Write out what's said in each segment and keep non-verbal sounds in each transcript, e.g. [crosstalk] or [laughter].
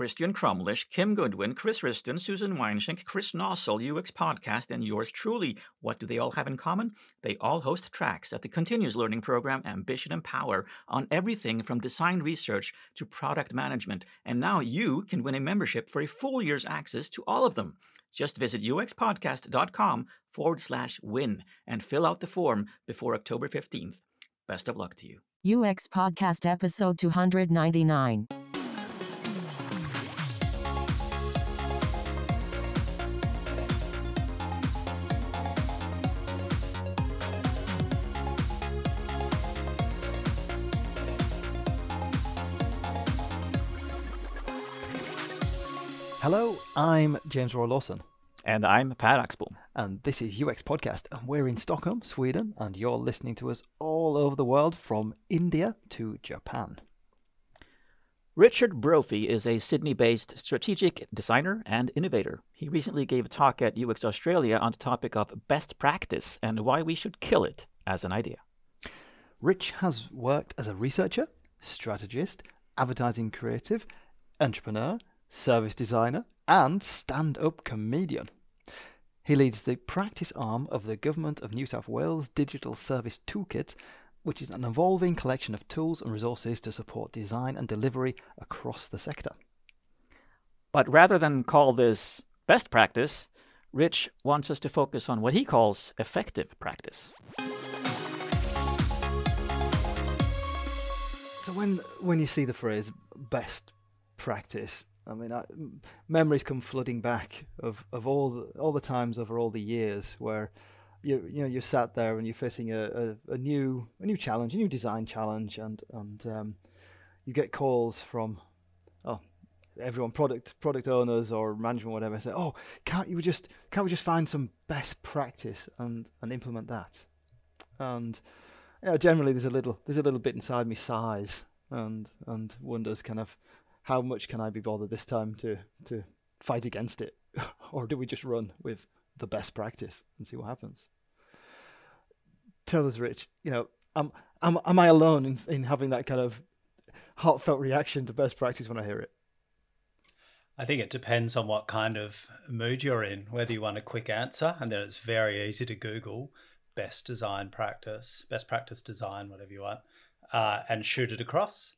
Christian Crumlish, Kim Goodwin, Chris Risdon, Susan Weinschenk, Chris Noessel, UX Podcast, and yours truly. What do they all have in common? They all host tracks at the continuous learning program Ambition and Power on everything from design research to product management. And now you can win a membership for a full year's access to all of them. Just visit uxpodcast.com forward slash win and fill out the form before October 15th. Best of luck to you. UX Podcast Episode 299. Hello, I'm James Royal-Lawson, And I'm Per Axbom. and this is UX Podcast, and we're in Stockholm, Sweden, and you're listening to us all over the world from India to Japan. Richard Brophy is a Sydney based strategic designer and innovator. He recently gave a talk at UX Australia on the topic of best practice and why we should kill it as an idea. Rich has worked as a researcher, strategist, advertising creative, entrepreneur, service designer, and stand up comedian. He leads the practice arm of the Government of New South Wales Digital Service Toolkit, which is an evolving collection of tools and resources to support design and delivery across the sector. But rather than call this best practice, Rich wants us to focus on what he calls effective practice. So when when you see the phrase best practice, I mean, I, memories come flooding back of, of all the, all the times over all the years where you you know you're sat there and you're facing a, a, a new a new challenge, a new design challenge, and and um, you get calls from oh everyone product product owners or management whatever say oh can't you just can't we just find some best practice and and implement that? And you know, generally there's a little there's a little bit inside me sighs and and wonders kind of how much can I be bothered this time to to fight against it, [laughs] or do we just run with the best practice and see what happens? Tell us, Rich. You know, am am am I alone in in having that kind of heartfelt reaction to best practice when I hear it? I think it depends on what kind of mood you're in, whether you want a quick answer, and then it's very easy to Google best design practice, best practice design, whatever you want, uh, and shoot it across.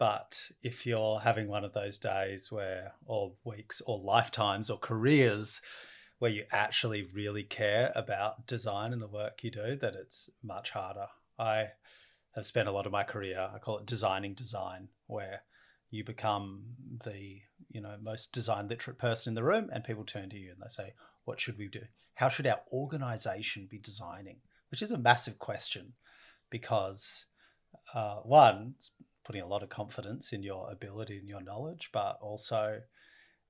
But if you're having one of those days where, or weeks, or lifetimes, or careers where you actually really care about design and the work you do, then it's much harder. I have spent a lot of my career, I call it designing design, where you become the you know most design literate person in the room and people turn to you and they say what should we do how should our organization be designing which is a massive question because uh, one putting a lot of confidence in your ability and your knowledge but also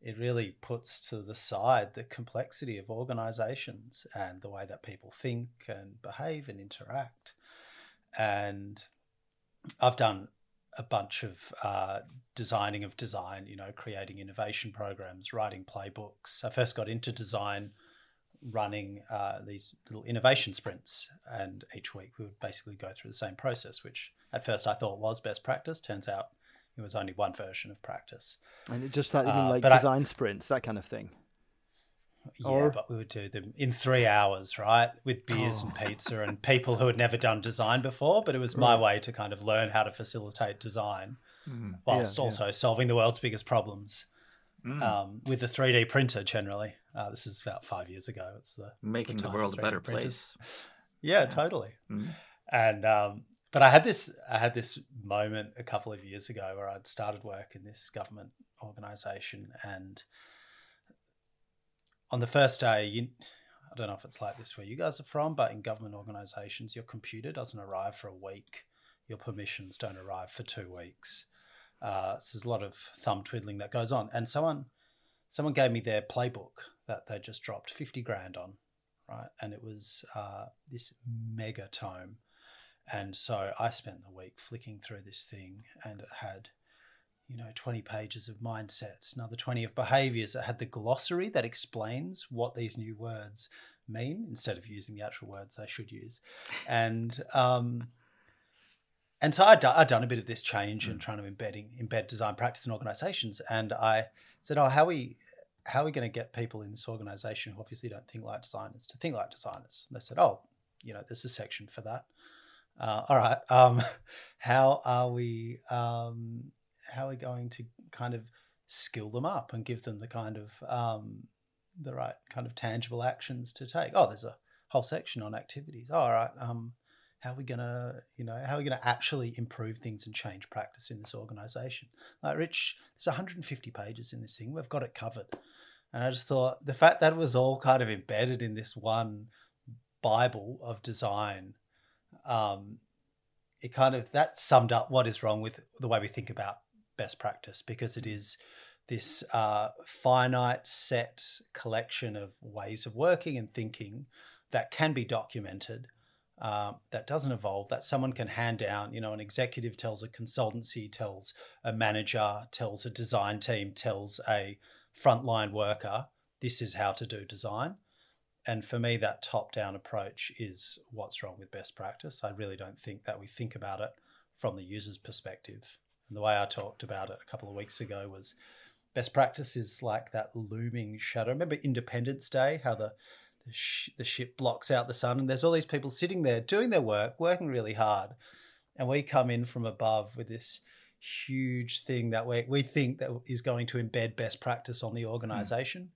it really puts to the side the complexity of organizations and the way that people think and behave and interact and i've done a bunch of uh, designing of design, you know, creating innovation programs, writing playbooks. I first got into design running uh, these little innovation sprints. And each week we would basically go through the same process, which at first I thought was best practice. Turns out it was only one version of practice. And it just that you Uh, like but I- design sprints, that kind of thing. Yeah, Or- but we would do them in three hours, right? With beers and pizza and people who had never done design before. But it was my way to kind of learn how to facilitate design whilst yeah. also solving the world's biggest problems Mm. um, with a 3D printer generally. Uh, this is about five years ago. It's the Making the time world a better printers. place. Yeah, totally. Mm. And um, but I had this I had this moment a couple of years ago where I'd started work in this government organization and on the first day you I don't know if it's like this where you guys are from, but in government organizations your computer doesn't arrive for a week. Your permissions don't arrive for two weeks. Uh, so there's a lot of thumb twiddling that goes on. And someone someone gave me their playbook that they just dropped 50 grand on, right? And it was uh, this mega tome. And so I spent the week flicking through this thing and it had, you know, 20 pages of mindsets, another 20 of behaviors. It had the glossary that explains what these new words mean instead of using the actual words they should use. And, um, and so I'd, I'd done a bit of this change and trying to embedding embed design practice in organizations. And I said, "Oh, how are we how are we going to get people in this organization who obviously don't think like designers to think like designers?" And they said, "Oh, you know, there's a section for that." Uh, all right, um, [laughs] how are we um, how are we going to kind of skill them up and give them the kind of um, the right kind of tangible actions to take? Oh, there's a whole section on activities. Oh, all right. Um, how are we gonna, you know, how are we gonna actually improve things and change practice in this organization? Like Rich, there's 150 pages in this thing. We've got it covered. And I just thought the fact that it was all kind of embedded in this one Bible of design, um, it kind of that summed up what is wrong with the way we think about best practice because it is this uh, finite set collection of ways of working and thinking that can be documented um, that doesn't evolve that someone can hand down you know an executive tells a consultancy tells a manager tells a design team tells a frontline worker this is how to do design and for me that top down approach is what's wrong with best practice i really don't think that we think about it from the user's perspective and the way i talked about it a couple of weeks ago was best practice is like that looming shadow remember independence day how the the, sh- the ship blocks out the sun, and there's all these people sitting there doing their work, working really hard, and we come in from above with this huge thing that we we think that is going to embed best practice on the organization. Mm.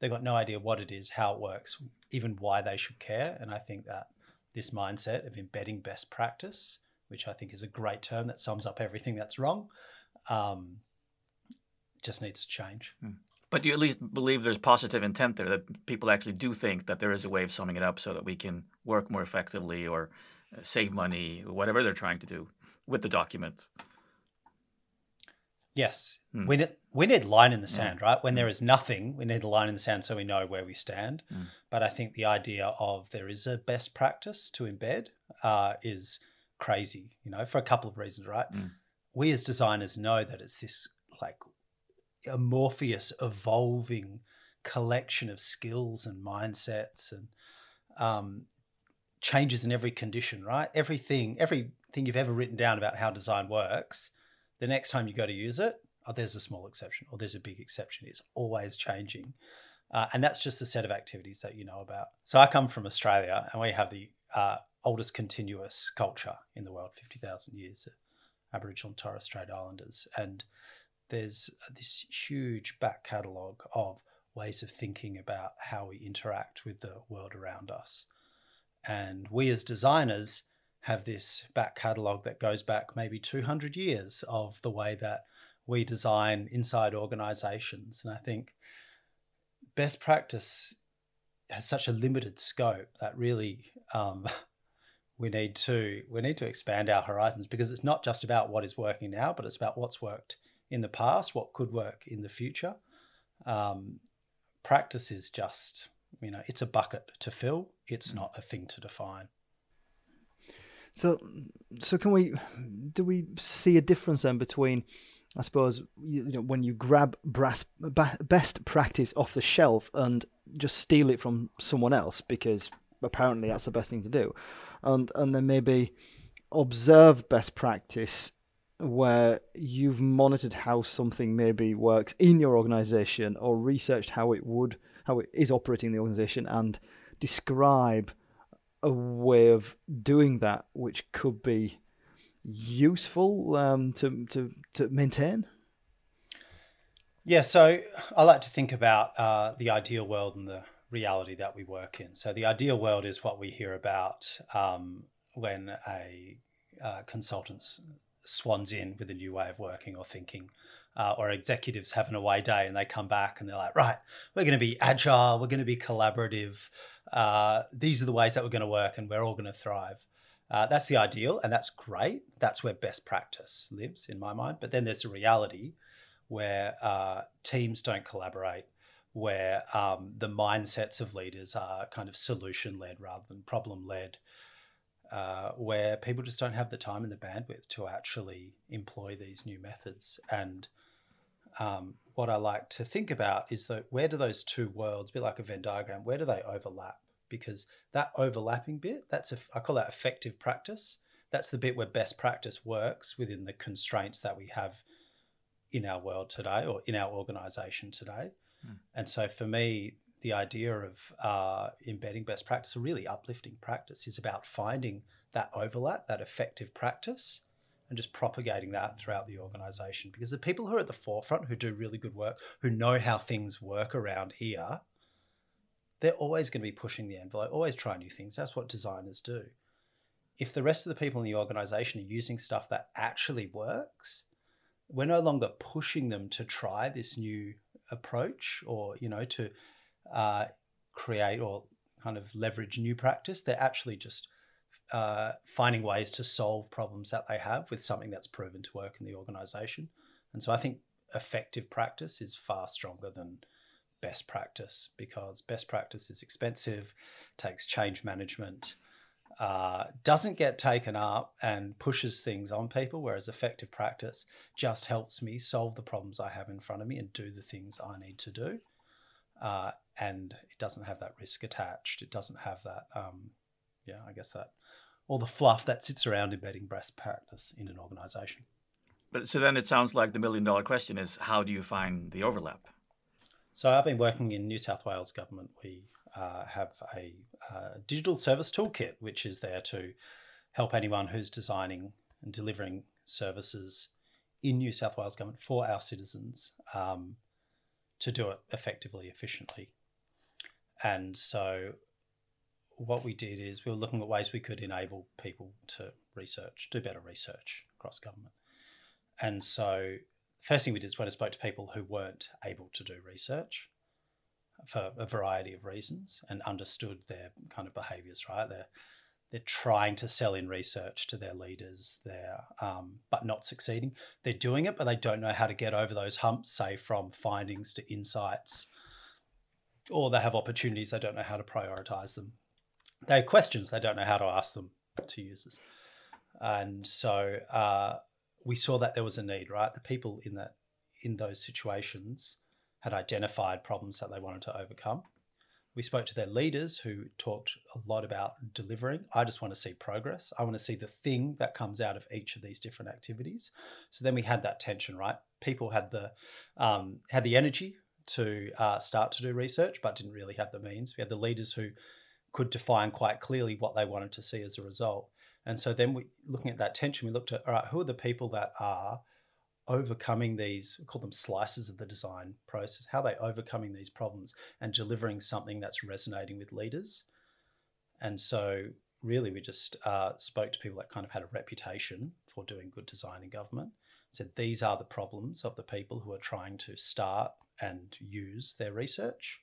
They've got no idea what it is, how it works, even why they should care. And I think that this mindset of embedding best practice, which I think is a great term that sums up everything that's wrong, um, just needs to change. Mm. But you at least believe there's positive intent there, that people actually do think that there is a way of summing it up so that we can work more effectively or uh, save money, whatever they're trying to do with the document. Yes. Hmm. We, need, we need line in the sand, right? When hmm. there is nothing, we need a line in the sand so we know where we stand. Hmm. But I think the idea of there is a best practice to embed uh, is crazy, you know, for a couple of reasons, right? We as designers know that it's this like amorphous, evolving collection of skills and mindsets and um, changes in every condition, right? Everything, everything you've ever written down about how design works, the next time you go to use it, oh, there's a small exception or there's a big exception. It's always changing. Uh, and that's just the set of activities that you know about. So I come from Australia and we have the uh, oldest continuous culture in the world, 50,000 years, Aboriginal and Torres Strait Islanders. And there's this huge back catalogue of ways of thinking about how we interact with the world around us. And we as designers have this back catalogue that goes back maybe 200 years of the way that we design inside organizations. And I think best practice has such a limited scope that really um, [laughs] we need to we need to expand our horizons because it's not just about what is working now, but it's about what's worked in the past, what could work in the future. Um, practice is just, you know, it's a bucket to fill. It's not a thing to define. So, so can we? Do we see a difference then between, I suppose, you, know, when you grab brass, best practice off the shelf and just steal it from someone else because apparently that's the best thing to do, and and then maybe observe best practice where you've monitored how something maybe works in your organization or researched how it would how it is operating in the organization and describe a way of doing that which could be useful um, to, to to maintain yeah so i like to think about uh, the ideal world and the reality that we work in so the ideal world is what we hear about um, when a uh, consultants swans in with a new way of working or thinking. Uh, or executives have an away day and they come back and they're like, right, we're going to be agile, we're going to be collaborative. Uh, these are the ways that we're going to work and we're all going to thrive. Uh, that's the ideal and that's great. That's where best practice lives in my mind. But then there's a reality where uh, teams don't collaborate, where um, the mindsets of leaders are kind of solution led rather than problem led uh, where people just don't have the time and the bandwidth to actually employ these new methods. And um, what I like to think about is that where do those two worlds, a bit like a Venn diagram, where do they overlap? Because that overlapping bit, that's a, I call that effective practice. that's the bit where best practice works within the constraints that we have in our world today or in our organization today. Mm. And so for me, the idea of uh, embedding best practice, a really uplifting practice, is about finding that overlap, that effective practice, and just propagating that throughout the organization. Because the people who are at the forefront, who do really good work, who know how things work around here, they're always going to be pushing the envelope, always trying new things. That's what designers do. If the rest of the people in the organization are using stuff that actually works, we're no longer pushing them to try this new approach or, you know, to uh, create or kind of leverage new practice. They're actually just uh, finding ways to solve problems that they have with something that's proven to work in the organization. And so I think effective practice is far stronger than best practice because best practice is expensive, takes change management, uh, doesn't get taken up and pushes things on people, whereas effective practice just helps me solve the problems I have in front of me and do the things I need to do. Uh, and it doesn't have that risk attached. It doesn't have that, um, yeah, I guess that, all the fluff that sits around embedding best practice in an organization. But so then it sounds like the million dollar question is how do you find the overlap? So I've been working in New South Wales government. We uh, have a uh, digital service toolkit, which is there to help anyone who's designing and delivering services in New South Wales government for our citizens um, to do it effectively, efficiently. And so, what we did is we were looking at ways we could enable people to research, do better research across government. And so, the first thing we did is when I spoke to people who weren't able to do research for a variety of reasons and understood their kind of behaviors, right? They're, they're trying to sell in research to their leaders, they're, um, but not succeeding. They're doing it, but they don't know how to get over those humps, say from findings to insights, or they have opportunities, they don't know how to prioritize them. They have questions, they don't know how to ask them to users. And so uh, we saw that there was a need, right? The people in that in those situations had identified problems that they wanted to overcome. We spoke to their leaders who talked a lot about delivering. I just want to see progress. I want to see the thing that comes out of each of these different activities. So then we had that tension, right? People had the um, had the energy to uh, start to do research, but didn't really have the means. We had the leaders who could define quite clearly what they wanted to see as a result. And so then we looking at that tension, we looked at all right, who are the people that are overcoming these, we call them slices of the design process, how they overcoming these problems and delivering something that's resonating with leaders. And so really we just uh, spoke to people that kind of had a reputation for doing good design in government, said these are the problems of the people who are trying to start and use their research.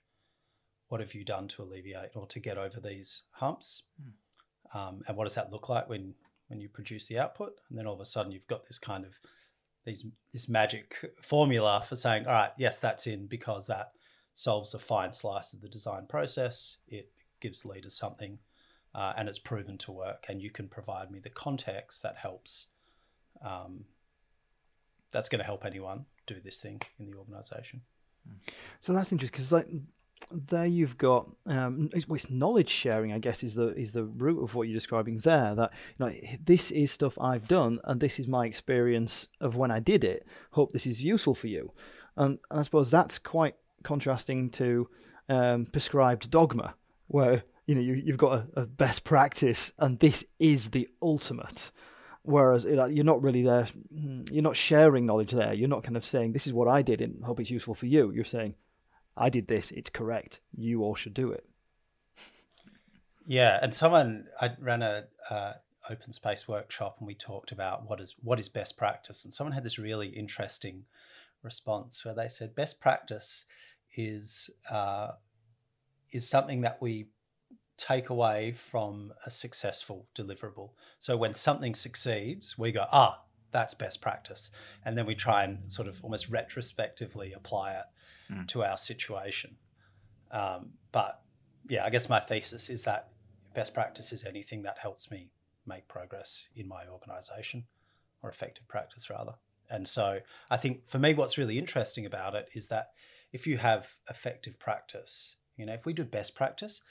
What have you done to alleviate or to get over these humps? Mm. Um, and what does that look like when when you produce the output? And then all of a sudden you've got this kind of these this magic formula for saying, all right, yes, that's in because that solves a fine slice of the design process. It gives leaders something, uh, and it's proven to work. And you can provide me the context that helps. Um, that's going to help anyone do this thing in the organization. So that's interesting because like there you've got um, it's, it's, knowledge sharing. I guess is the is the root of what you're describing there. That you know this is stuff I've done, and this is my experience of when I did it. Hope this is useful for you, and, and I suppose that's quite contrasting to um, prescribed dogma, where you know you, you've got a, a best practice, and this is the ultimate. Whereas you're not really there, hmm, you're not sharing knowledge there. You're not kind of saying, "This is what I did, and hope it's useful for you." You're saying, I did this, it's correct. You all should do it. Yeah, and someone I ran a uh, open space workshop and we talked about what is what is best practice, and someone had this really interesting response where they said best practice is uh, is something that we take away from a successful deliverable. So when something succeeds, we go ah that's best practice, and then we try and sort of almost retrospectively apply it mm. to our situation. Um, but yeah, I guess my thesis is that best practice is anything that helps me make progress in my organization or effective practice rather. And so I think for me, what's really interesting about it is that if you have effective practice, you know, if we do best practice,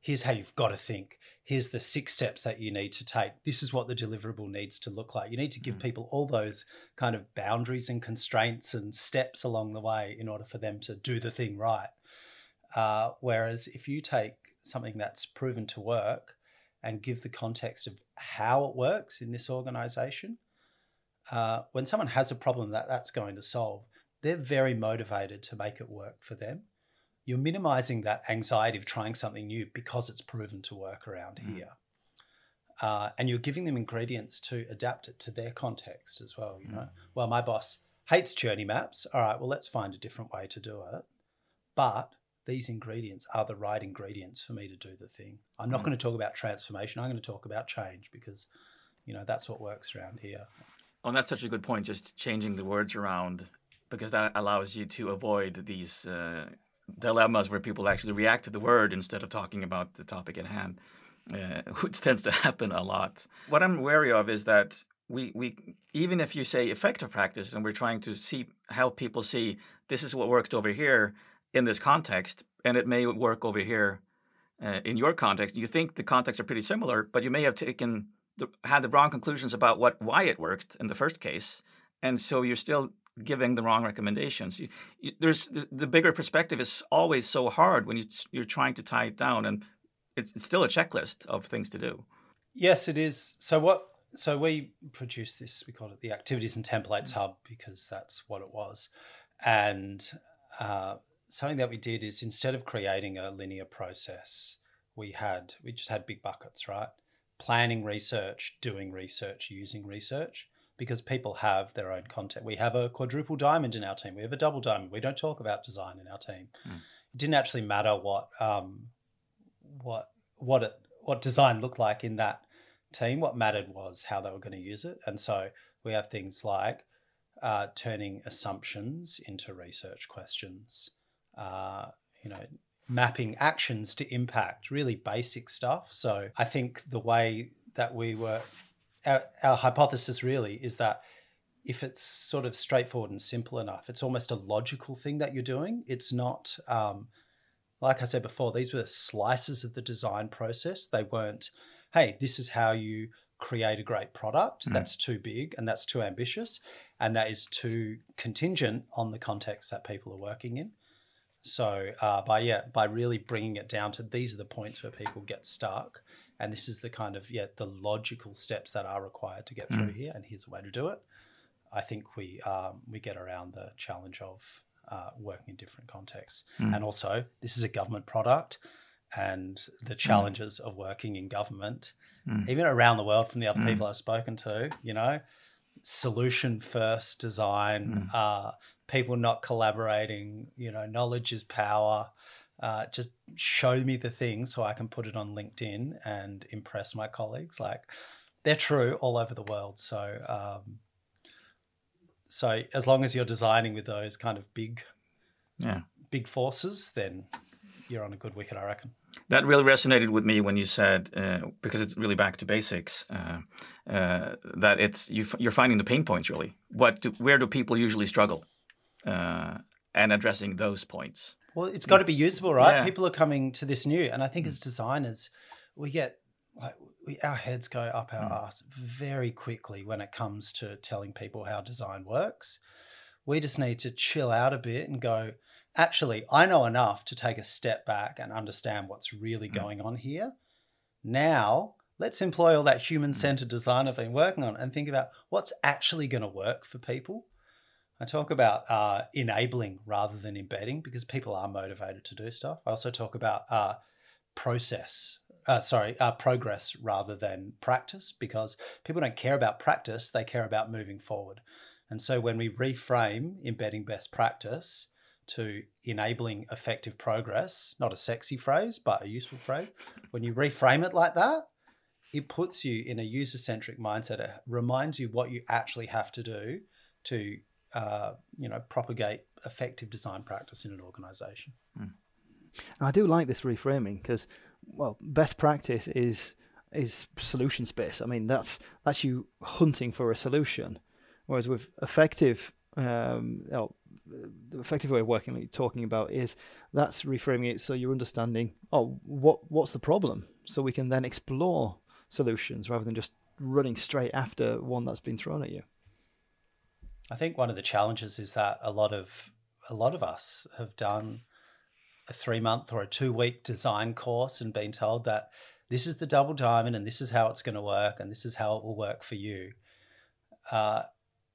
here's how you've got to think. Here's the six steps that you need to take. This is what the deliverable needs to look like. You need to give mm. people all those kind of boundaries and constraints and steps along the way in order for them to do the thing right. Uh, whereas if you take something that's proven to work and give the context of how it works in this organization, uh, when someone has a problem that that's going to solve, they're very motivated to make it work for them you're minimizing that anxiety of trying something new because it's proven to work around mm. here. Uh, and you're giving them ingredients to adapt it to their context as well. You know, mm. well, my boss hates journey maps. All right, well, let's find a different way to do it. But these ingredients are the right ingredients for me to do the thing. I'm not mm. going to talk about transformation. I'm going to talk about change because, you know, that's what works around here. Oh, and that's such a good point. Just changing the words around because that allows you to avoid these uh, dilemmas where people actually react to the word instead of talking about the topic at hand, uh, [laughs] which tends to happen a lot. What I'm wary of is that we we even if you say effective practice and we're trying to see help people see this is what worked over here in this context and it may work over here uh, in your context you think the contexts are pretty similar but you may have taken the, had the wrong conclusions about what why it worked in the first case and so you're still giving the wrong recommendations. You, you, there's the, the, bigger perspective is always so hard when you, you're trying to tie it down, and it's, it's still a checklist of things to do. Yes, it is. So what? So we produced this. We called it the Activities and Templates Hub because that's what it was, and uh, something that we did is instead of creating a linear process, we had we just had big buckets, right? Planning research, doing research, using research because people have their own content. We have a quadruple diamond in our team. We have a double diamond. We don't talk about design in our team. Mm. It didn't actually matter what um, what what it what design looked like in that team. What mattered was how they were going to use it. And so we have things like uh, turning assumptions into research questions. Uh, you know, mapping actions to impact, really basic stuff. So I think the way that we were our, our hypothesis really is that if it's sort of straightforward and simple enough, it's almost a logical thing that you're doing. It's not, um, like I said before, these were slices of the design process. They weren't, hey, this is how you create a great product. Mm. That's too big and that's too ambitious. And that is too contingent on the context that people are working in. So uh, by yeah, by really bringing it down to these are the points where people get stuck, and this is the kind of yeah the logical steps that are required to get through mm. here and here's a way to do it i think we um, we get around the challenge of uh, working in different contexts mm. and also this is a government product and the mm. challenges mm. of working in government mm. even around the world from the other mm. people i've spoken to you know solution first design uh, people not collaborating you know knowledge is power uh, just show me the thing so I can put it on LinkedIn and impress my colleagues. Like they're true all over the world. So, um, so as long as you're designing with those kind of big, yeah, big forces, then you're on a good wicket, I reckon. That really resonated with me when you said, uh, because it's really back to basics, uh, uh, that it's you, are finding the pain points really. What do, where do people usually struggle, uh, and addressing those points. Well, it's got to be usable, right? Yeah. People are coming to this new, and I think mm. as designers, we get like we, our heads go up our mm. ass very quickly when it comes to telling people how design works. We just need to chill out a bit and go. Actually, I know enough to take a step back and understand what's really mm. going on here. Now, let's employ all that human centered design I've been working on and think about what's actually going to work for people I talk about uh, enabling rather than embedding because people are motivated to do stuff. I also talk about uh, process, uh, sorry, uh, progress rather than practice because people don't care about practice, they care about moving forward. And so when we reframe embedding best practice to enabling effective progress, not a sexy phrase, but a useful phrase, when you reframe it like that, it puts you in a user centric mindset. It reminds you what you actually have to do to uh, you know, propagate effective design practice in an organization. Mm. I do like this reframing because, well, best practice is is solution space. I mean, that's that's you hunting for a solution, whereas with effective um, know, the effective way of working, like you're talking about, is that's reframing it so you're understanding, oh, what what's the problem, so we can then explore solutions rather than just running straight after one that's been thrown at you. I think one of the challenges is that a lot of a lot of us have done a three month or a two week design course and been told that this is the double diamond and this is how it's going to work and this is how it will work for you. Uh,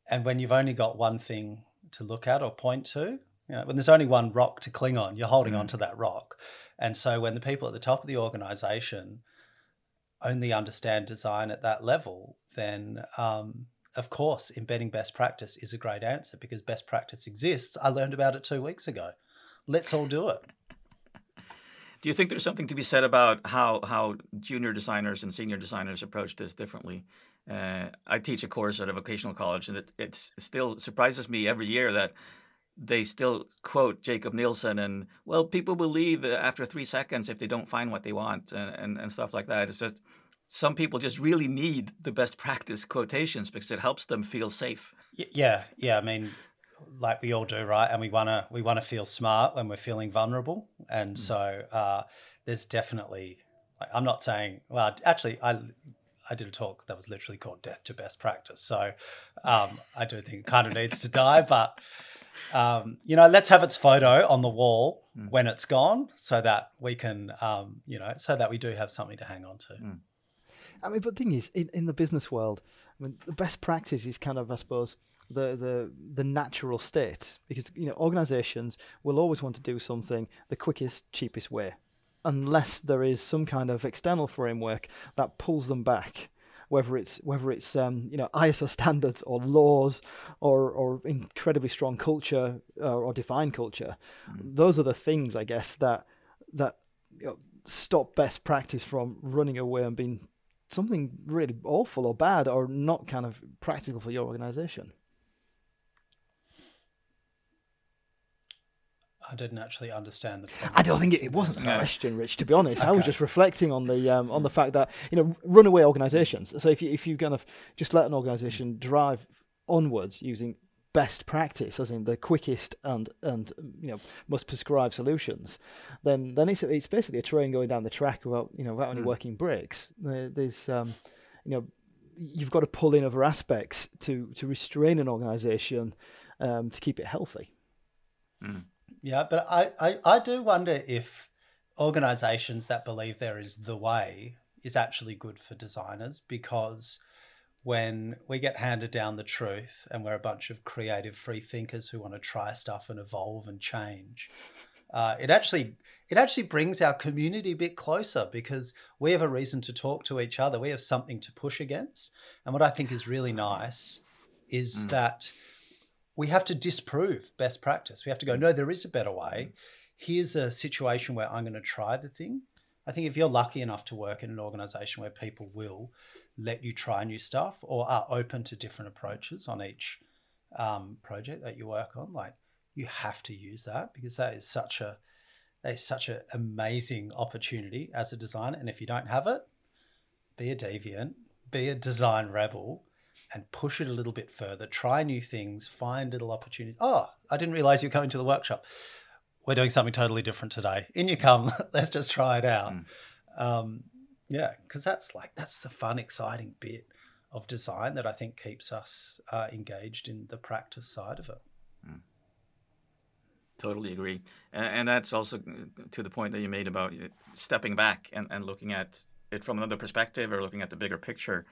and when you've only got one thing to look at or point to, you know, when there's only one rock to cling on, you're holding mm. on to that rock. And so when the people at the top of the organization only understand design at that level, then um, of course, embedding best practice is a great answer because best practice exists. I learned about it two weeks ago. Let's all do it. Do you think there's something to be said about how how junior designers and senior designers approach this differently? Uh, I teach a course at a vocational college, and it it still surprises me every year that they still quote Jakob Nielsen and well, people will leave after three seconds if they don't find what they want and, and, and stuff like that. It's just some people just really need the best practice quotations because it helps them feel safe. Yeah, yeah. I mean, like we all do, right? And we wanna we wanna feel smart when we're feeling vulnerable, and mm. so uh, there's definitely. Like, I'm not saying. Well, actually, I I did a talk that was literally called "Death to Best Practice," so um, I do think it kind of needs to die, but. Um, you know, let's have its photo on the wall mm. when it's gone, so that we can, um, you know, so that we do have something to hang on to. Mm. I mean, but the thing is, in, in the business world, I mean, the best practice is kind of, I suppose, the the the natural state. Because you know organizations will always want to do something the quickest cheapest way. Unless there is some kind of external framework that pulls them back. Whether it's whether it's um, you know ISO standards or laws or or incredibly strong culture or, uh, or defined culture. Mm. those are the things I guess that that you know, stop best practice from running away and being something really awful or bad or not kind of practical for your organization? I didn't actually understand the. I don't think it, it wasn't a question, Rich. To be honest, okay. I was just reflecting on the um, on the fact that you know runaway organisations. So if you if you kind of just let an organisation drive onwards using best practice, as in the quickest and and you know most prescribed solutions, then then it's it's basically a train going down the track without you know without any mm. working brakes. There's um, you know you've got to pull in other aspects to to restrain an organisation um, to keep it healthy. Mm. Yeah, but I, I I do wonder if organisations that believe there is the way is actually good for designers because when we get handed down the truth and we're a bunch of creative free thinkers who want to try stuff and evolve and change uh, it actually it actually brings our community a bit closer because we have a reason to talk to each other. We have something to push against. And what i think is really nice is mm. that we have to disprove best practice. We have to go no there is a better way. Here's a situation where i'm going to try the thing. I think if you're lucky enough to work in an organization where people will let you try new stuff or are open to different approaches on each um, project that you work on. Like you have to use that because that is such a that is such an amazing opportunity as a designer. And if you don't have it, be a deviant, be a design rebel, and push it a little bit further. Try new things, find little opportunities. Oh, I didn't realize you're coming to the workshop. We're doing something totally different today. In you come. [laughs] Let's just try it out. Mm. Um, yeah, because that's like that's the fun, exciting bit of design that I think keeps us uh, engaged in the practice side of it. Mm. Totally agree, and, and, that's also uh, to the point that you made about uh, stepping back and, and looking at it from another perspective or looking at the bigger picture.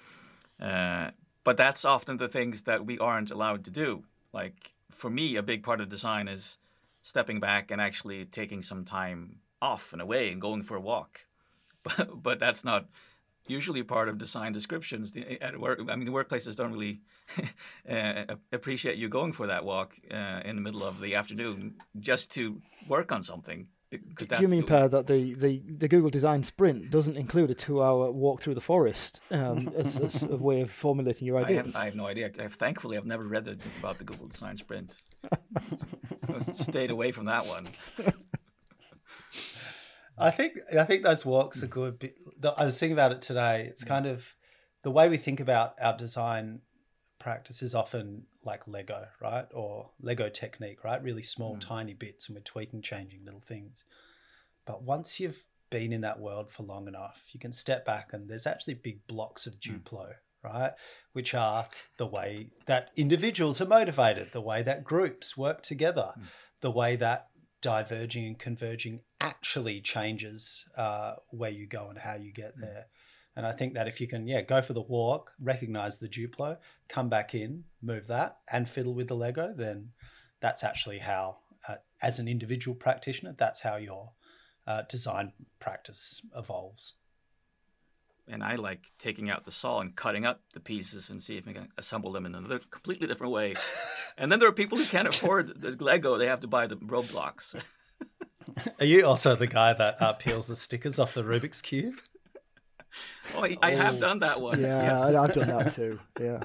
Uh, but that's often the things that we aren't allowed to do. Like for me, a big part of design is stepping back and actually taking some time off and away and going for a walk [laughs] but, but that's not usually part of design descriptions at work. I mean, the workplaces don't really uh, [laughs] appreciate you going for that walk uh, in the middle of the afternoon just to work on something. Do you mean, Per, that the, the, the Google Design Sprint doesn't include a two-hour walk through the forest um, as, as, a way of formulating your ideas? [laughs] I have, I have no idea. I've, thankfully, I've never read about the Google Design Sprint. stayed away from that one. I think I think those walks are good. I was thinking about it today. It's kind of the way we think about our design practice is often like Lego, right? Or Lego Technic, right? Really small, Mm. tiny bits, and we're tweaking, changing little things. But once you've been in that world for long enough, you can step back and there's actually big blocks of Duplo, right? Which are the way that individuals are motivated, the way that groups work together, the way that diverging and converging actually changes uh, where you go and how you get there. And I think that if you can, yeah, go for the walk, recognize the Duplo, come back in, move that, and fiddle with the Lego, then that's actually how, uh, as an individual practitioner, that's how your uh, design practice evolves. And I like taking out the saw and cutting up the pieces and see if I can assemble them in another completely different way. [laughs] and then there are people who can't afford the Lego; they have to buy the roadblocks. Are you also the guy that uh, peels the stickers off the Rubik's cube? [laughs] Oh, I, I have Oh. done that once. Yeah, yes. I, I've done that too. Yeah.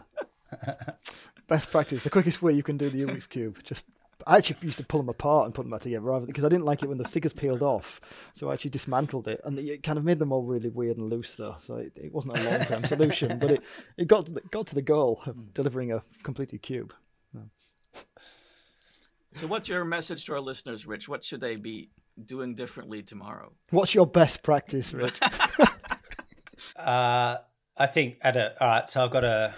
[laughs] Best practice. The quickest way you can do the Rubik's cube. Just I actually used to pull them apart and put them back together rather because I didn't like it when the stickers peeled off. So I actually dismantled it, and it kind of made them all really weird and loose though. So it, it wasn't a long term [laughs] solution, but it, it got to the, got to the goal of delivering a completed cube. So, what's your message to our listeners, Rich? What should they be doing differently tomorrow? What's your best practice, Rich? [laughs] Uh, I think at a all right. So I've got a,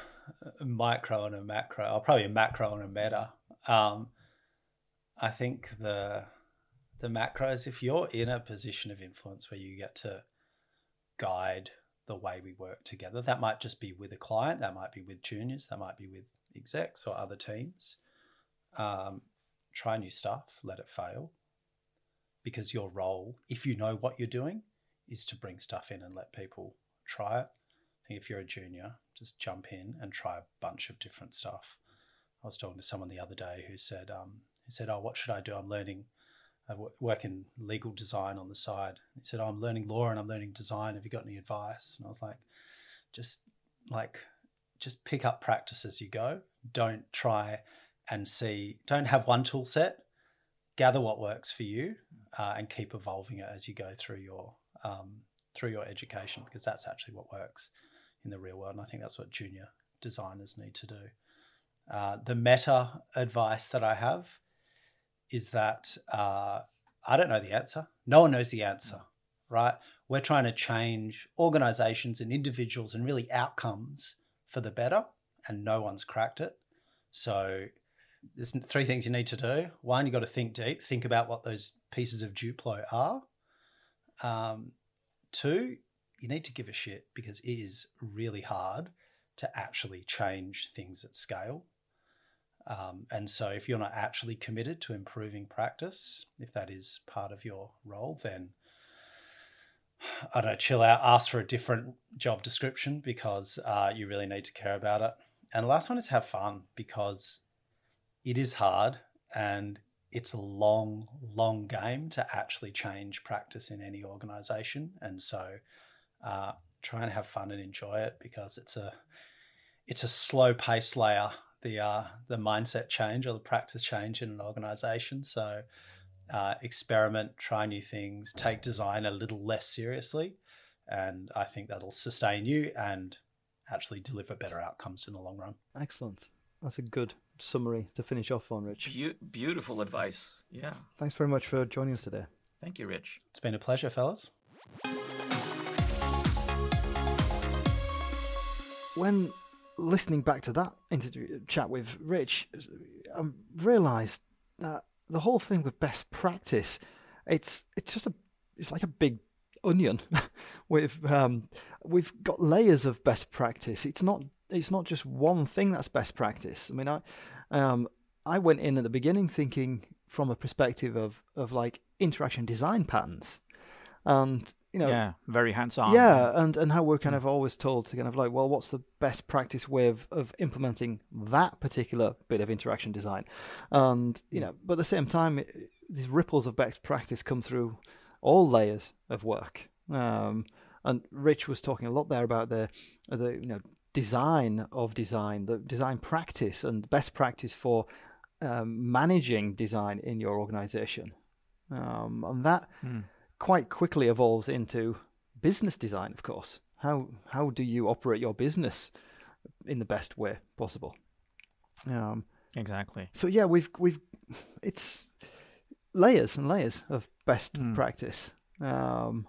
a micro and a macro. I'll probably a macro and a meta. Um, I think the the macro is if you're in a position of influence where you get to guide the way we work together. That might just be with a client. That might be with juniors. That might be with execs or other teams. Um, try new stuff. Let it fail. Because your role, if you know what you're doing, is to bring stuff in and let people try it. I think if you're a junior, just jump in and try a bunch of different stuff. I was talking to someone the other day who said, um, he said, "Oh, what should I do? I'm learning. I wo- work in legal design on the side." He said, oh, "I'm learning law and I'm learning design. Have you got any advice?" And I was like, "Just like, just pick up practice as you go. Don't try and see. Don't have one tool set. Gather what works for you, uh, and keep evolving it as you go through your um, through your education because that's actually what works in the real world. And I think that's what junior designers need to do. Uh, the meta advice that I have is that uh, I don't know the answer. No one knows the answer, right? We're trying to change organizations and individuals and really outcomes for the better, and no one's cracked it. So there's three things you need to do. One, you got to think deep, think about what those pieces of Duplo are. Um, two, you need to give a shit because it is really hard to actually change things at scale. Um, and so, if you're not actually committed to improving practice, if that is part of your role, then [sighs] I don't know, chill out, ask for a different job description because uh, you really need to care about it. And the last one is have fun because it is hard and it's a long, long game to actually change practice in any organization. And so, uh, try and have fun and enjoy it because it's a it's a slow pace layer the uh, the mindset change or the practice change in an organization. So uh, experiment, try new things, take design a little less seriously, and I think that'll sustain you and actually deliver better outcomes in the long run. Excellent. That's a good summary to finish off on, Rich. Beau- beautiful advice. Yeah. Thanks very much for joining us today. Thank you, Rich. It's been a pleasure, fellas. when listening back to that interview chat with Rich, I realised that the whole thing with best practice, it's it's just a it's like a big onion [laughs] with um we've got layers of best practice. It's not it's not just one thing that's best practice. I mean I um I went in at the beginning thinking from a perspective of of like interaction design patterns. And you know yeah, very hands on. yeah, and and how we're kind of always told to kind of like, well, what's the best practice way of, of implementing that particular bit of interaction design, and you know, but at the same time, it, these ripples of best practice come through all layers of work. Um, and Rich was talking a lot there about the the you know design of design, the design practice, and best practice for um, managing design in your organization, um, and that Hmm. Quite quickly evolves into business design, of course. How how do you operate your business in the best way possible? Um, Exactly. so yeah, we've we've it's layers and layers of best Mm. practice. Um,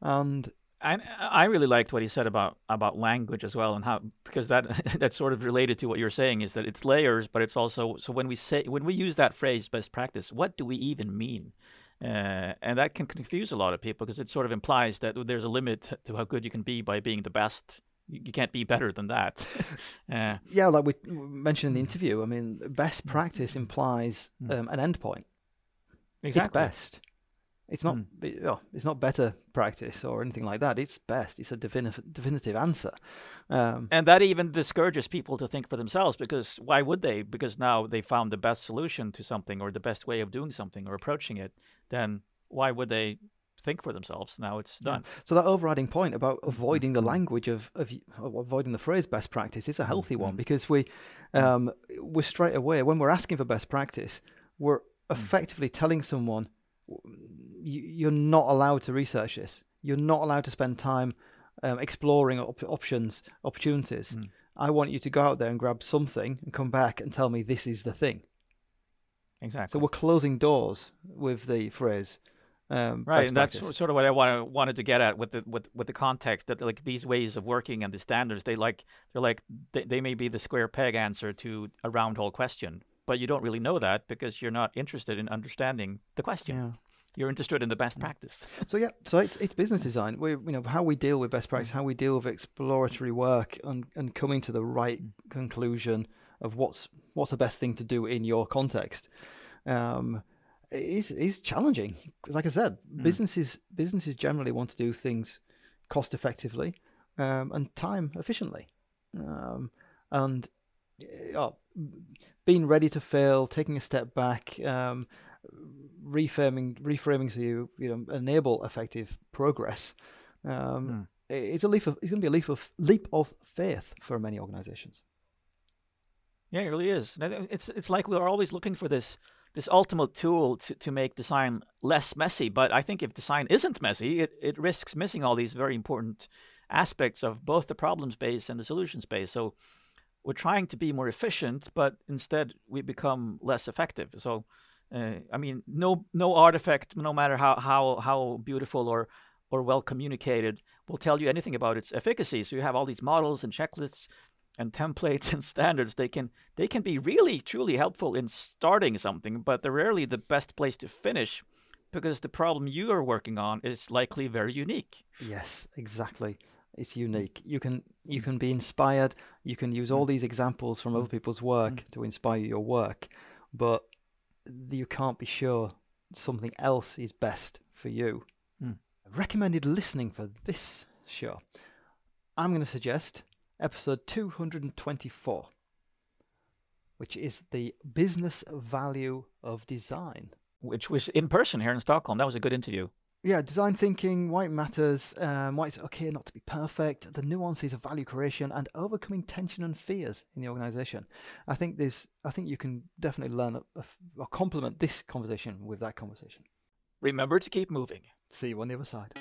and And I really liked what he said about about language as well, and how because that [laughs] that's sort of related to what you're saying is that it's layers, but it's also so when we say when we use that phrase best practice, what do we even mean? Uh, and that can confuse a lot of people because it sort of implies that there's a limit to how good you can be by being the best. You can't be better than that. [laughs] uh, yeah, like we mentioned in the interview, I mean, best practice implies Mm. um, an endpoint. exactly. It's best. It's not. Mm. it- oh, it's not better practice or anything like that. It's best. It's a definitive definitive answer. Um, And that even discourages people to think for themselves because why would they? Because now they found the best solution to something or the best way of doing something or approaching it. Then why would they think for themselves? Now it's Yeah. done. So that overriding point about Mm-hmm. avoiding the language of, of of avoiding the phrase best practice is a healthy one Mhm. because we um, we're straight away when we're asking for best practice, we're Mm. effectively telling someone you're not allowed to research this. You're not allowed to spend time um, exploring op- options, opportunities. Mm. I want you to go out there and grab something and come back and tell me this is the thing. Exactly. So we're closing doors with the phrase. Um, right, and that's sort of what I wanted wanted to get at with the with with the context that like these ways of working and the standards they like they're like they, they may be the square peg answer to a round hole question, but you don't really know that because you're not interested in understanding the question. Yeah. You're interested in the best practice. [laughs] So yeah, so it's it's business design. We you know how we deal with best practice, how we deal with exploratory work, and and coming to the right conclusion of what's what's the best thing to do in your context. Um, is is challenging. Like I said, businesses businesses generally want to do things cost effectively um, and time efficiently, um, and uh, being ready to fail, taking a step back, um, reframing reframing so you you know enable effective progress. Um, i- It's a leap of it's going to be a leap of leap of faith for many organizations. Yeah, it really is. It's it's like we're always looking for this this ultimate tool to, to make design less messy. But I think if design isn't messy, it, it risks missing all these very important aspects of both the problem space and the solution space. So we're trying to be more efficient, but instead we become less effective. So uh, I mean, no no artifact, no matter how how how beautiful or or well communicated, will tell you anything about its efficacy. So you have all these models and checklists and templates [laughs] and standards they can they can be really truly helpful in starting something but they're rarely the best place to finish because the problem you are working on is likely very unique Yes, exactly. It's unique. You can you mm. can be inspired. You can use all mm. these examples from other mm. people's work to inspire your work, but you can't be sure something else is best for you. Mm. Recommended listening for this show. I'm going to suggest episode 224, which is the business value of design. which was in person here in stockholm that was a good interview Yeah, design thinking, why it matters, um, why it's okay not to be perfect, the nuances of value creation, and overcoming tension and fears in the organization. I think this. I think you can definitely learn a, a, or complement this conversation with that conversation. remember to keep moving See you on the other side.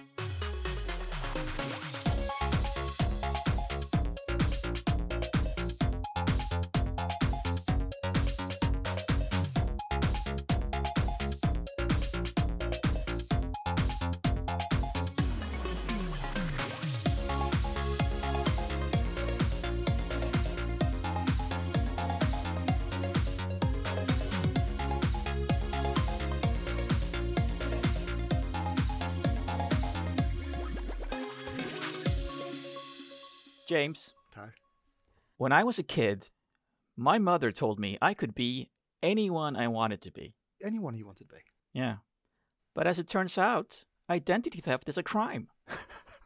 James Tyler. when i was a kid my mother told me i could be anyone i wanted to be Anyone you wanted to be. yeah but as it turns out identity theft is a crime [laughs]